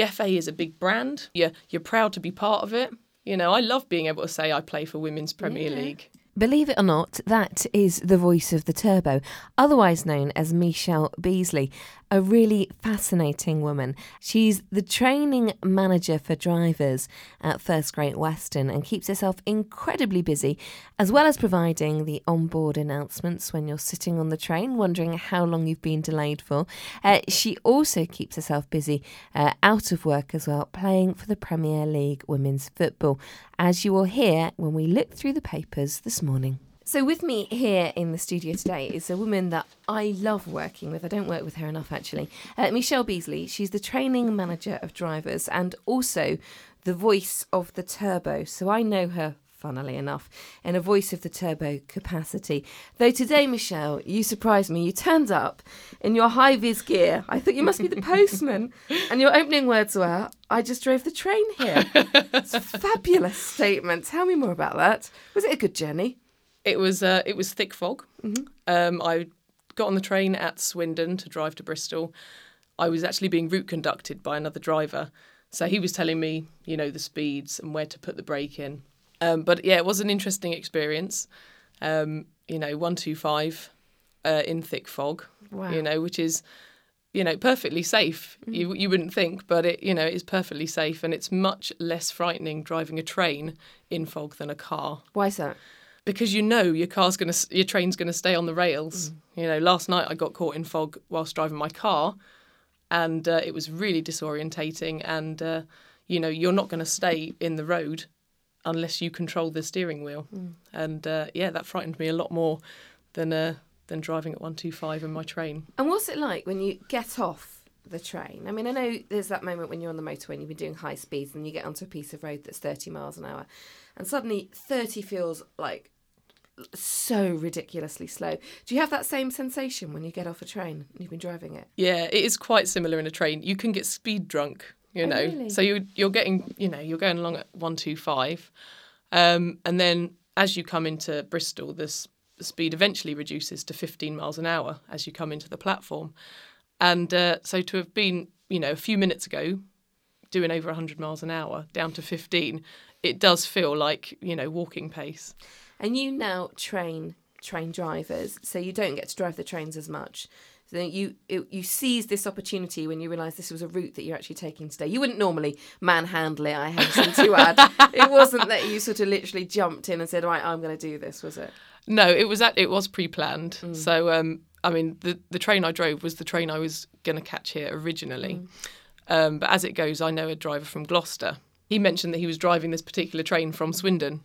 the FA is a big brand. You're, you're proud to be part of it. You know, I love being able to say I play for Women's Premier Yeah. League. Believe it or not, that is the voice of the turbo, otherwise known as Michelle Beasley, a really fascinating woman. She's the training manager for drivers at First Great Western and keeps herself incredibly busy, as well as providing the onboard announcements when you're sitting on the train, wondering how long you've been delayed for. Uh, she also keeps herself busy uh, out of work as well, playing for the Premier League Women's Football, as you will hear when we look through the papers this morning. So, with me here in the studio today is a woman that I love working with. I don't work with her enough, actually. Uh, Michelle Beasley. She's the training manager of drivers and also the voice of the turbo. So, I know her, funnily enough, in a voice of the turbo capacity. Though today, Michelle, you surprised me. You turned up in your high vis gear. I thought you must be the postman. and your opening words were, I just drove the train here. It's a fabulous statement. Tell me more about that. Was it a good journey? It was uh, it was thick fog. Um, I got on the train at Swindon to drive to Bristol. I was actually being route conducted by another driver, so he was telling me, you know, the speeds and where to put the brake in. Um, but yeah, it was an interesting experience. Um, you know, one two five uh, in thick fog. Wow. You know, which is you know perfectly safe. You you wouldn't think, but it you know is perfectly safe, and it's much less frightening driving a train in fog than a car Why is that? because you know your car's to your train's going to stay on the rails. You know, last night I got caught in fog whilst driving my car, and uh, it was really disorientating. And uh, you know, you're not going to stay in the road unless you control the steering wheel. And uh, yeah, that frightened me a lot more than uh, than driving at one two five in my train. And what's it like when you get off the train? I mean, I know there's that moment when you're on the motorway and you've been doing high speeds and you get onto a piece of road that's 30 miles an hour, and suddenly 30 feels like so ridiculously slow. Do you have that same sensation when you get off a train and you've been driving it? Yeah, it is quite similar in a train. You can get speed drunk, you Oh, know. really? So you you're getting, you know, you're going along at one two five, um, and then as you come into Bristol, the s- speed eventually reduces to 15 miles an hour as you come into the platform, and uh, so to have been, you know, a few minutes ago, doing over 100 miles an hour down to 15, it does feel like you know walking pace. And you now train train drivers, so you don't get to drive the trains as much. So you you you seize this opportunity when you realise this was a route that you're actually taking today. You wouldn't normally manhandle it. I hasten to add, it wasn't that you sort of literally jumped in and said, "Right, I'm going to do this," was it? No, it was at, it was pre-planned. So um, I mean, the the train I drove was the train I was going to catch here originally. Um, but as it goes, I know a driver from Gloucester. He mentioned that he was driving this particular train from Swindon.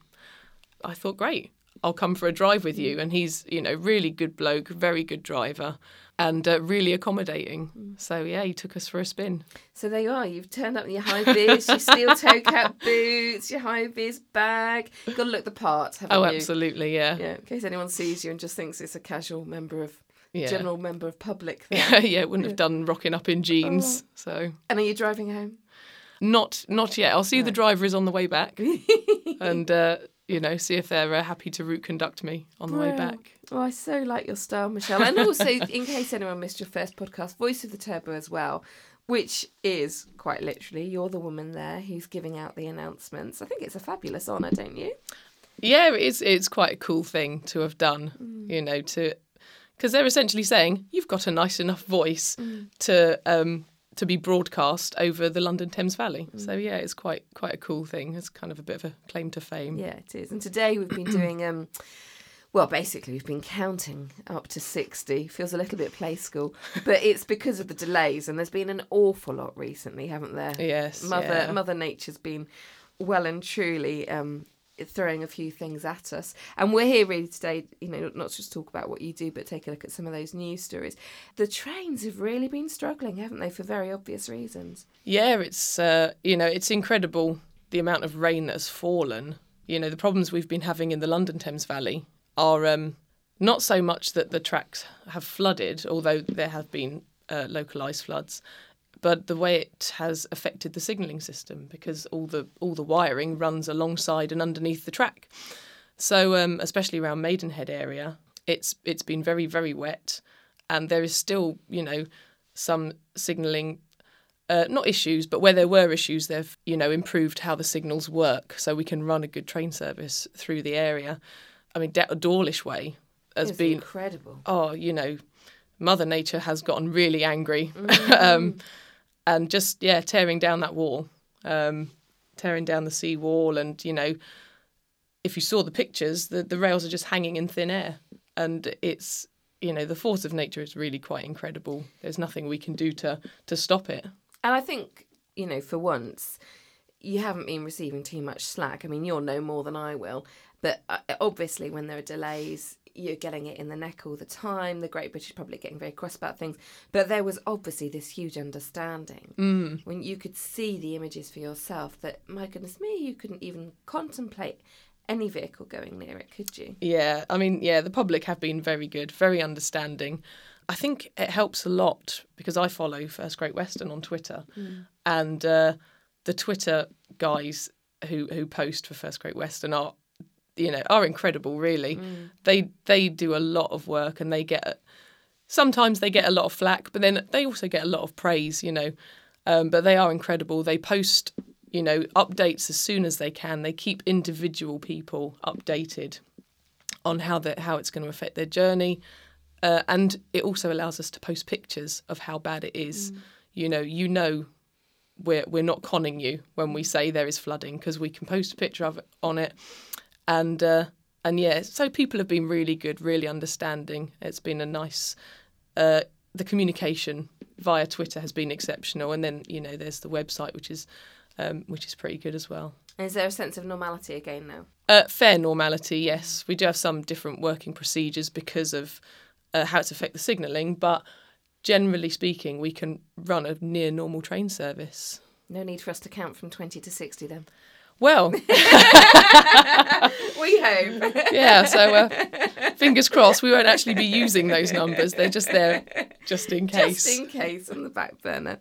I thought, great, I'll come for a drive with you. And he's, you know, really good bloke, very good driver, and uh, really accommodating. So yeah, he took us for a spin. So there you are. You've turned up in your high vis, your steel toe cap boots, your high vis bag. You've got to look the part, haven't Oh, you? absolutely, yeah, Yeah, in case anyone sees you and just thinks it's a casual member of yeah. general member of public. Yeah, yeah, it wouldn't have done rocking up in jeans. So and are you driving home? Not not yet. I'll see who the driver is on the way back, and uh, you know, see if they're uh, happy to route conduct me on the way back. Oh, I so like your style, Michelle. And also, in case anyone missed your first podcast, Voice of the Turbo as well, which is quite literally you're the woman there who's giving out the announcements. I think it's a fabulous honour, don't you? Yeah, it's it's quite a cool thing to have done. You know, to because they're essentially saying you've got a nice enough voice to um, to be broadcast over the London Thames Valley. So yeah, it's quite quite a cool thing. It's kind of a bit of a claim to fame. Yeah, it is. And today we've been doing, um, well, basically we've been counting up to 60. Feels a little bit play school, but it's because of the delays. And there's been an awful lot recently, haven't there? Yes, Mother yeah. Mother Nature's been well and truly um, throwing a few things at us. And we're here really today, you know, not just talk about what you do, but take a look at some of those news stories. The trains have really been struggling, haven't they, for very obvious reasons? Yeah, it's uh, you know it's incredible the amount of rain that has fallen. You know the problems we've been having in the London Thames Valley are um, not so much that the tracks have flooded, although there have been uh, floods, but the way it has affected the signalling system because all the all the wiring runs alongside and underneath the track. So um, especially around Maidenhead area, it's it's been very very wet, and there is still you know some signalling uh, not issues, but where there were issues, they've you know improved how the signals work, so we can run a good train service through the area. I mean, De- Dawlish Way has It's been incredible. oh, you know, Mother Nature has gotten really angry, Mm. um, and just yeah, tearing down that wall, um, tearing down the sea wall, and you know, if you saw the pictures, the the rails are just hanging in thin air, and it's you know the force of nature is really quite incredible. There's nothing we can do to to stop it. And I think, you know, for once, you haven't been receiving too much slack. I mean, you'll know more than I will. But uh, obviously, when there are delays, you're getting it in the neck all the time. The Great British Public getting very cross about things. But there was obviously this huge understanding Mm. when you could see the images for yourself that, my goodness me, you couldn't even contemplate any vehicle going near it, could you? Yeah, I mean, yeah, the public have been very good, very understanding. I think it helps a lot because I follow First Great Western on Twitter, and uh, the Twitter guys who who post for First Great Western are, you know, are incredible. Really, they they do a lot of work and they get. Sometimes they get a lot of flack, but then they also get a lot of praise. You know, um, but they are incredible. They post, you know, updates as soon as they can. They keep individual people updated on how the how it's going to affect their journey, uh, and it also allows us to post pictures of how bad it is. You know, you know, we're we're not conning you when we say there is flooding because we can post a picture of it on it, and uh, and yeah, so people have been really good, really understanding. It's been a nice. Uh, the communication via Twitter has been exceptional, and then you know there's the website, which is um, which is pretty good as well. Is there a sense of normality again now? Uh, fair normality, yes. We do have some different working procedures because of uh, how it's affect the signalling, but generally speaking, we can run a near normal train service. No need for us to count from 20 to 60 then. Well, we hope. yeah, so uh, fingers crossed we won't actually be using those numbers. They're just there just in case. Just in case on the back burner.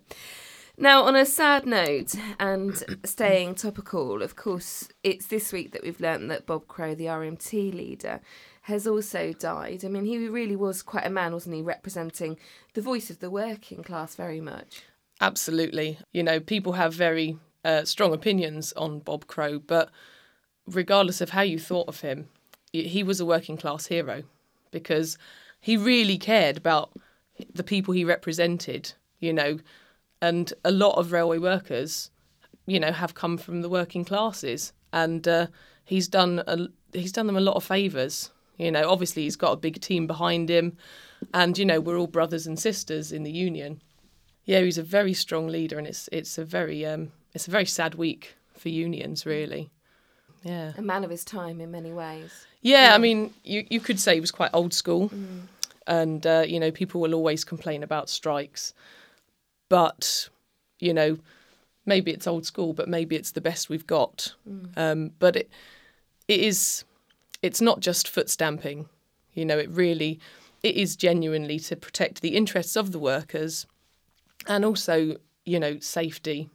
Now, on a sad note and staying topical, of course, it's this week that we've learnt that Bob Crow, the RMT leader, has also died. I mean, he really was quite a man, wasn't he, representing the voice of the working class very much. Absolutely. You know, people have very uh, strong opinions on Bob Crow, but regardless of how you thought of him, he was a working class hero because he really cared about the people he represented, you know, and a lot of railway workers, you know, have come from the working classes, and uh, he's done a, he's done them a lot of favours. You know, obviously he's got a big team behind him, and you know we're all brothers and sisters in the union. Yeah, he's a very strong leader, and it's it's a very um, it's a very sad week for unions, really. Yeah. A man of his time in many ways. Yeah, I mean, you, you could say he was quite old school, and uh, you know, people will always complain about strikes, but you know, maybe it's old school, but maybe it's the best we've got. Um, but it it is it's not just foot stamping, you know, it really it is genuinely to protect the interests of the workers, and also you know safety.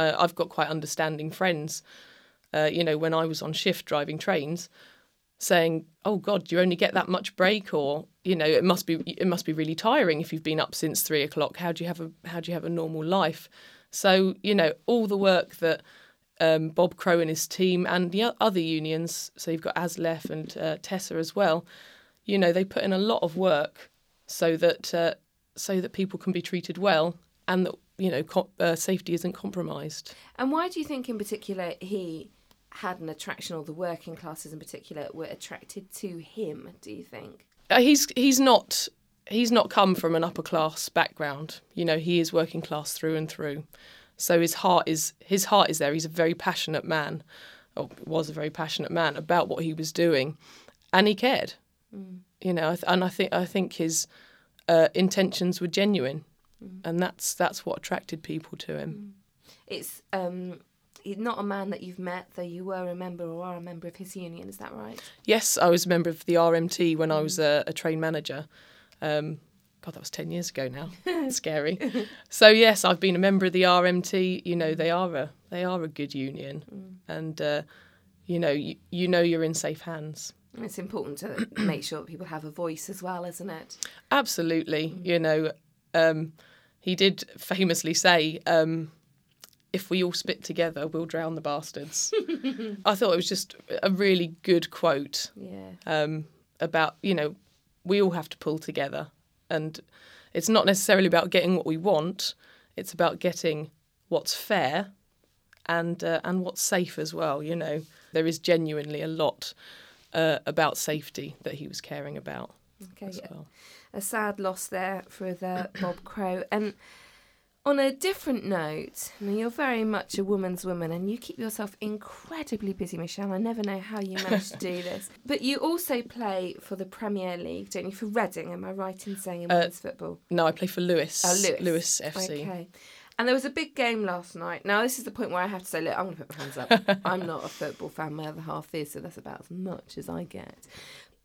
Uh, I've got quite understanding friends. Uh, you know, when I was on shift driving trains, saying, "Oh God, you only get that much break," or you know, it must be it must be really tiring if you've been up since three o'clock. How do you have a how do you have a normal life? So you know, all the work that um, Bob Crow and his team and the other unions, so you've got ASLEF and uh, TSSA as well. You know, they put in a lot of work so that uh, so that people can be treated well and that you know co- uh, safety isn't compromised. And why do you think, in particular, he had an attraction, or the working classes in particular were attracted to him? Do you think? Uh, he's he's not he's not come from an upper class background. You know, he is working class through and through. So his heart is his heart is there. He's a very passionate man, or was a very passionate man about what he was doing, and he cared. You know, and I think I think his uh, intentions were genuine, and that's that's what attracted people to him. It's um, not a man that you've met, though you were a member or are a member of his union. Is that right? Yes, I was a member of the RMT when I was a, a train manager. Um, God, that was 10 years ago now. Scary. So, yes, I've been a member of the RMT. You know, they are a, they are a good union. And, uh, you know, you, you know you're in safe hands. And It's important to make sure that people have a voice as well, isn't it? Absolutely. You know, um, he did famously say, um, "If we all spit together, we'll drown the bastards." I thought it was just a really good quote Yeah. um, about you know we all have to pull together, and it's not necessarily about getting what we want; it's about getting what's fair and uh, and what's safe as well. You know, there is genuinely a lot uh, about safety that he was caring about Okay. as well. A sad loss there for the Bob Crow. And on a different note, I mean, you're very much a woman's woman and you keep yourself incredibly busy, Michelle. I never know how you manage to do this. But you also play for the Premier League, don't you? For Reading, am I right in saying in Uh, women's football? No, I play for Lewes. Oh, Lewes. FC. Okay. And there was a big game last night. Now, this is the point where I have to say, look, I'm going to put my hands up. I'm not a football fan. My other half is, so that's about as much as I get.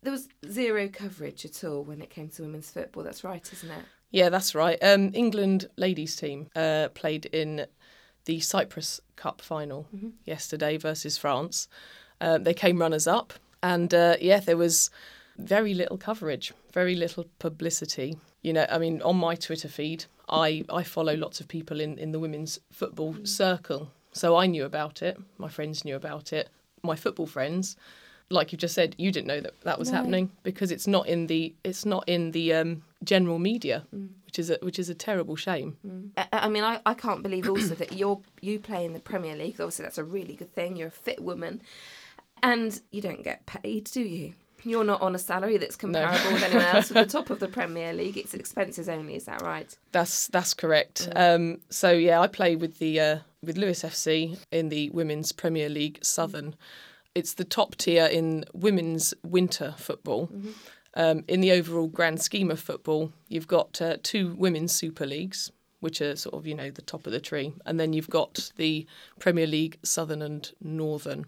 There was zero coverage at all when it came to women's football. That's right, isn't it? Yeah, that's right. Um, England ladies team uh, played in the Cyprus Cup final yesterday versus France. Uh, they came runners up, and uh, yeah, there was very little coverage, very little publicity. You know, I mean, on my Twitter feed, I, I follow lots of people in, in the women's football circle, so I knew about it. My friends knew about it. My football friends, like you just said, you didn't know that that was No. happening because it's not in the it's not in the um, general media, which is a, which is a terrible shame. I, I mean, I, I can't believe also that you're you play in the Premier League. Obviously, that's a really good thing. You're a fit woman, and you don't get paid, do you? You're not on a salary that's comparable with anyone else at the top of the Premier League. It's expenses only. Is that right? That's that's correct. Um, so yeah, I play with the uh, with Lewes FC in the Women's Premier League Southern. It's the top tier in women's winter football. Um, in the overall grand scheme of football, you've got uh, two women's Super Leagues, which are sort of you know the top of the tree, and then you've got the Premier League Southern and Northern.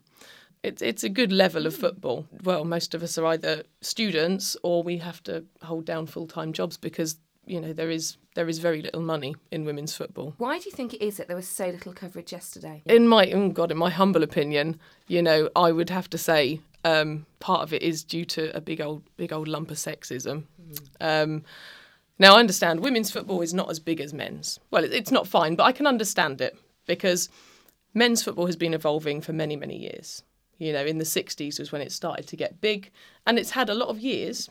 It's it's a good level of football. Well, most of us are either students or we have to hold down full time jobs because you know there is there is very little money in women's football. Why do you think it is that there was so little coverage yesterday? In my oh god, in my humble opinion, you know, I would have to say um, part of it is due to a big old big old lump of sexism. Um, now I understand women's football is not as big as men's. Well, it, it's not fine, but I can understand it because men's football has been evolving for many many years. You know, in the 60s was when it started to get big, and it's had a lot of years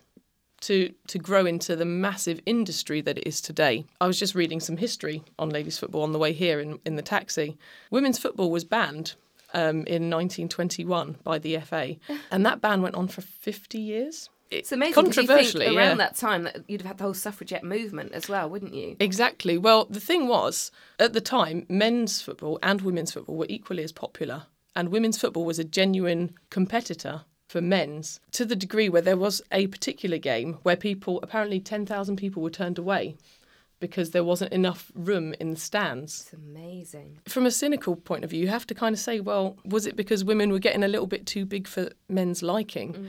to to grow into the massive industry that it is today. I was just reading some history on ladies football on the way here in, in the taxi. Women's football was banned um, in 1921 by the FA, and that ban went on for 50 years. It's amazing. 'cause you think Controversially, around yeah. that time that you'd have had the whole suffragette movement as well, wouldn't you? Exactly. Well, the thing was, at the time, men's football and women's football were equally as popular, and women's football was a genuine competitor for men's to the degree where there was a particular game where people, apparently 10,000 people, were turned away because there wasn't enough room in the stands. It's amazing. From a cynical point of view, you have to kind of say, well, was it because women were getting a little bit too big for men's liking?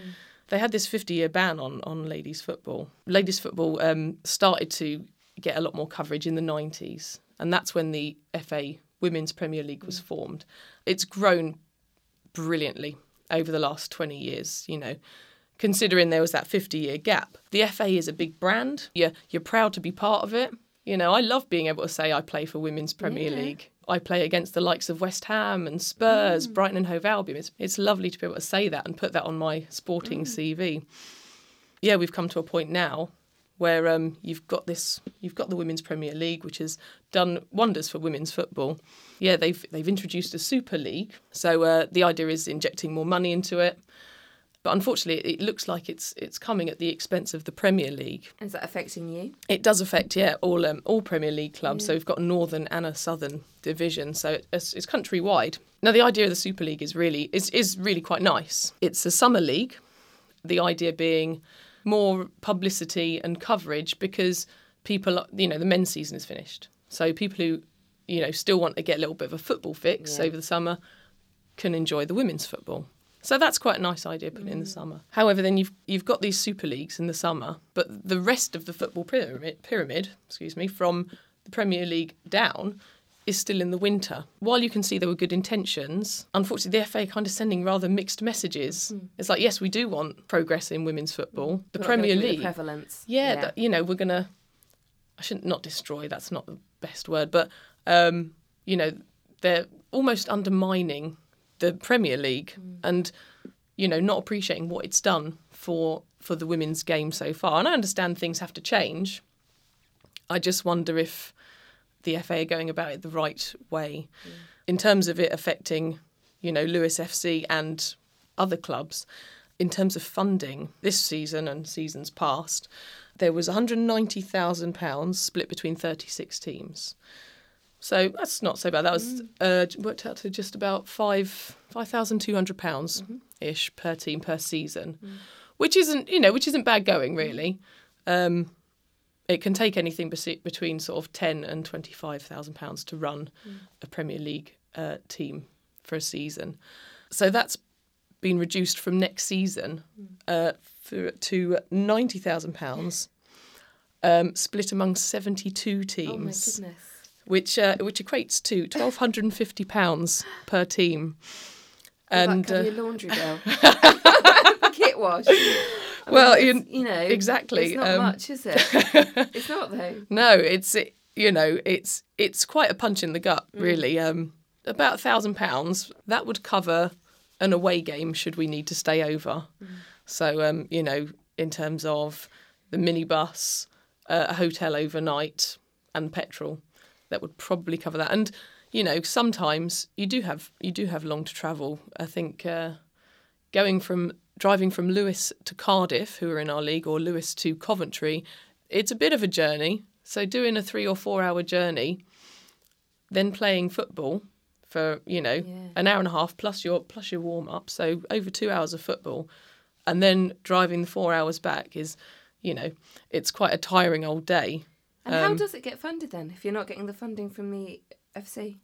They had this 50 year ban on, on ladies' football. Ladies' football um, started to get a lot more coverage in the 90s, and that's when the FA Women's Premier League was formed. It's grown brilliantly over the last 20 years, you know. Considering there was that 50 year gap, the FA is a big brand. You're, you're proud to be part of it. You know, I love being able to say I play for Women's Premier Yeah. League. I play against the likes of West Ham and Spurs, mm. Brighton and Hove Albion. It's, it's lovely to be able to say that and put that on my sporting mm. CV. Yeah, we've come to a point now where um, you've got this, you've got the Women's Premier League, which has done wonders for women's football. Yeah, they've they've introduced a Super League, so uh, the idea is injecting more money into it. But unfortunately, it looks like it's it's coming at the expense of the Premier League. Is that affecting you? It does affect, yeah, all um, all Premier League clubs. So we've got a northern and a southern division. So it's, it's countrywide. Now the idea of the Super League is really is is really quite nice. It's a summer league. The idea being more publicity and coverage because people, you know, the men's season is finished. So people who, you know, still want to get a little bit of a football fix Yeah. over the summer can enjoy the women's football. So that's quite a nice idea put in the mm. summer. However, then you've you've got these super leagues in the summer, but the rest of the football pyramid, pyramid, excuse me, from the Premier League down is still in the winter. While you can see there were good intentions, unfortunately the FA kind of sending rather mixed messages. It's like yes, we do want progress in women's football. The We're Premier League The prevalence. yeah, That, you know, we're gonna I shouldn't not destroy. That's not the best word, but um, you know, they're almost undermining the Premier League and you know not appreciating what it's done for for the women's game so far. And I understand things have to change. I just wonder if the FA are going about it the right way in terms of it affecting, you know, Lewes FC and other clubs. In terms of funding this season and seasons past, there was £190,000 split between 36 teams. So that's not so bad. That was uh, worked out to just about five five thousand two hundred pounds ish per team per season, which isn't you know which isn't bad going really. Um, it can take anything between sort of ten and twenty five thousand pounds to run a Premier League uh, team for a season. So that's been reduced from next season uh, for, to ninety thousand pounds, um, split among seventy two teams Oh my goodness. which uh, which equates to twelve hundred and fifty pounds per team. And uh, your laundry bill? kit wash. I Well, mean, you- you know, exactly, It's not um, much, is it? it's not though. no, it's it, you know it's it's quite a punch in the gut, Mm. really. Um, about a thousand pounds that would cover an away game should we need to stay over. Mm. So um, you know, in terms of the minibus, uh, a hotel overnight, and petrol, that would probably cover that. And you know, sometimes you do have you do have long to travel. I think uh, going from driving from Lewes to Cardiff, who are in our league, or Lewes to Coventry, it's a bit of a journey. So doing a three or four hour journey, then playing football for you know Yeah. an hour and a half plus your plus your warm up, so over two hours of football, and then driving the four hours back is, you know, it's quite a tiring old day. And how Um, does it get funded then if you're not getting the funding from the FC?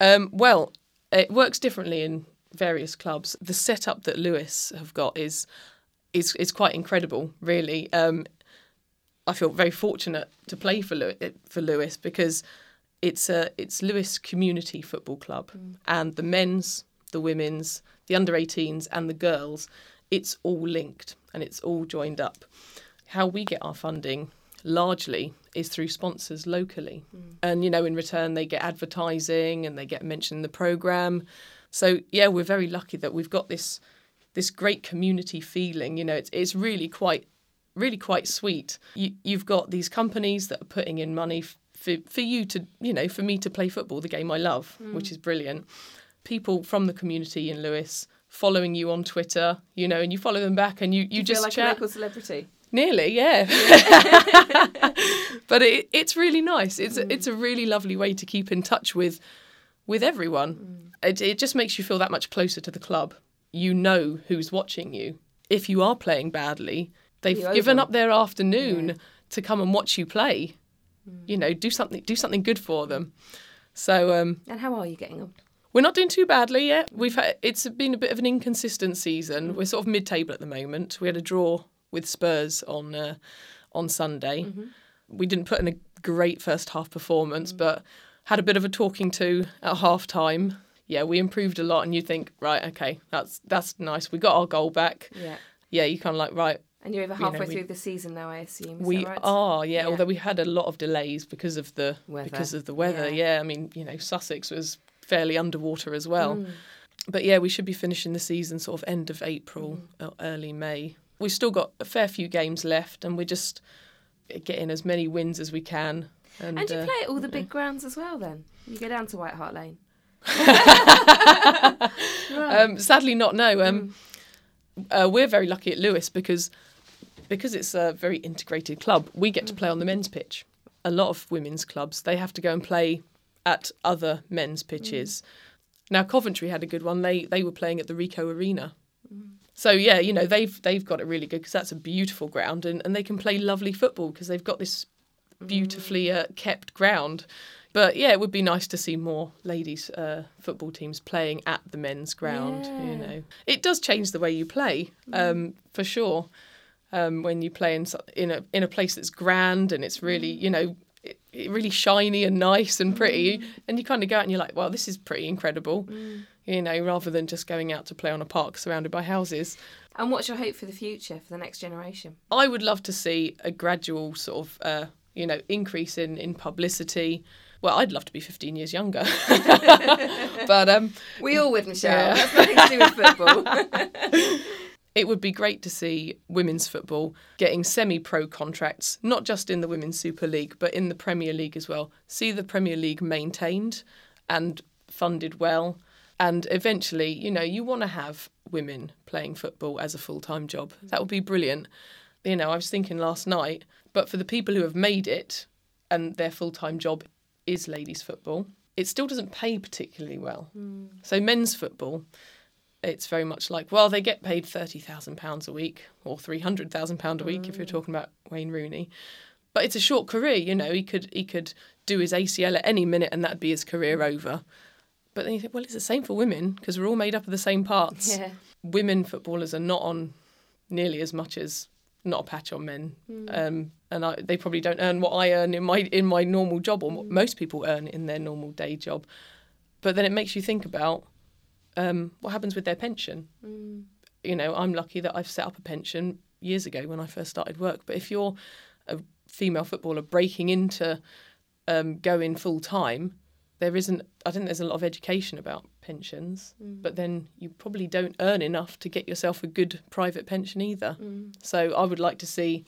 Um, well, it works differently in various clubs. The setup that Lewes have got is is is quite incredible, really. Um, I feel very fortunate to play for Lewes, for Lewes because it's a it's Lewes Community Football Club, and the men's, the women's, the under 18s, and the girls, it's all linked and it's all joined up. How we get our funding largely is through sponsors locally, and you know in return they get advertising and they get mentioned in the program. So yeah, we're very lucky that we've got this this great community feeling. You know, it's it's really quite really quite sweet. You, you've got these companies that are putting in money f- for for you to you know for me to play football, the game I love, which is brilliant. People from the community in Lewes following you on Twitter, you know, and you follow them back, and you you, You just feel like chat. a local celebrity. Nearly, yeah. but it, it's really nice. It's Mm. it's a really lovely way to keep in touch with with everyone. Mm. It it just makes you feel that much closer to the club. You know who's watching you. If you are playing badly, they've You're given over. up their afternoon Yeah. to come and watch you play. Mm. You know, do something do something good for them. So um, And how are you getting on? we're not doing too badly yet. We've had, it's been a bit of an inconsistent season. We're sort of mid-table at the moment. We had a draw with Spurs on uh, on Sunday. We didn't put in a great first half performance, but had a bit of a talking to at half time. Yeah, we improved a lot, and you think, right, okay, that's that's nice. We got our goal back. Yeah. Yeah, you kind of like, right, And you're over You know, halfway we- through the season now, I assume. Is we that right? are, yeah, Yeah. Although we had a lot of delays because of the Weather. because of the weather. Yeah. Yeah. I mean, you know, Sussex was fairly underwater as well. Mm. But yeah, we should be finishing the season sort of end of April, Mm. or early May. We've still got a fair few games left, and we're just getting as many wins as we can. And, And you uh, play at all the big grounds as well then? You go down to White Hart Lane? right. Um, sadly, not. No. Mm. Um, uh, we're very lucky at Lewes because because it's a very integrated club. We get to play on the men's pitch. A lot of women's clubs they have to go and play at other men's pitches. Now Coventry had a good one. They they were playing at the Ricoh Arena. So yeah, you know they've they've got it really good because that's a beautiful ground and, and they can play lovely football because they've got this beautifully uh, kept ground. But yeah, it would be nice to see more ladies uh, football teams playing at the men's ground. Yeah. You know, it does change the way you play um, for sure. Um, when you play in in a in a place that's grand and it's really you know it, it really shiny and nice and pretty, and you kind of go out and you're like, well, this is pretty incredible. You know, rather than just going out to play on a park surrounded by houses. And what's your hope for the future, for the next generation? I would love to see a gradual sort of, uh, you know, increase in, in publicity. Well, I'd love to be 15 years younger. but um, we all would, Michelle. Yeah. That's nothing to do with football. it would be great to see women's football getting semi pro contracts, not just in the Women's Super League, but in the Premier League as well. See the Premier League maintained and funded well. And eventually, you know, you want to have women playing football as a full time job. That would be brilliant. You know, I was thinking last night, but for the people who have made it and their full time job is ladies' football, it still doesn't pay particularly well. Mm. So, men's football, it's very much like, well, they get paid £30,000 a week or £300,000 a week mm. if you're mm. talking about Wayne Rooney. But it's a short career, you know, he could he could do his ACL at any minute and that'd be his career over. But then you think, well, it's the same for women because we're all made up of the same parts. Yeah. Women footballers are not on nearly as much as not a patch on men, mm. um, and I, they probably don't earn what I earn in my in my normal job or what mm. most people earn in their normal day job. But then it makes you think about um, what happens with their pension. Mm. You know, I'm lucky that I've set up a pension years ago when I first started work. But if you're a female footballer breaking into um, going full time, there isn't. I think there's a lot of education about pensions, mm. but then you probably don't earn enough to get yourself a good private pension either. Mm. So I would like to see,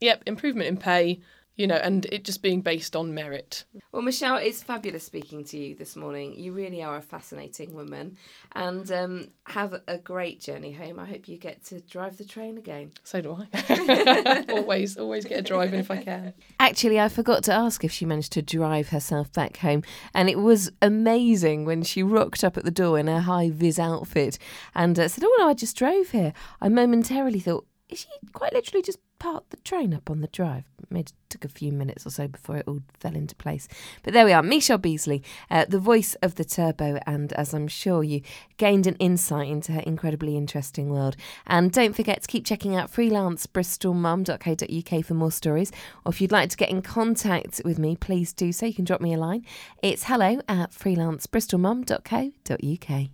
yep, improvement in pay, you know, and it just being based on merit. Well, Michelle, it's fabulous speaking to you this morning. You really are a fascinating woman, and um, have a great journey home. I hope you get to drive the train again. So do I. always, always get a driving if I can. Actually, I forgot to ask if she managed to drive herself back home, and it was amazing when she rocked up at the door in her high vis outfit and uh, said, "Oh no, I just drove here." I momentarily thought, is she quite literally just parked the train up on the drive? It took a few minutes or so before it all fell into place. But there we are, Michelle Beasley, uh, the voice of the turbo, and as I'm sure you gained an insight into her incredibly interesting world. And don't forget to keep checking out freelancebristolmum.co.uk for more stories. Or if you'd like to get in contact with me, please do so. You can drop me a line. It's hello at freelancebristolmum.co.uk.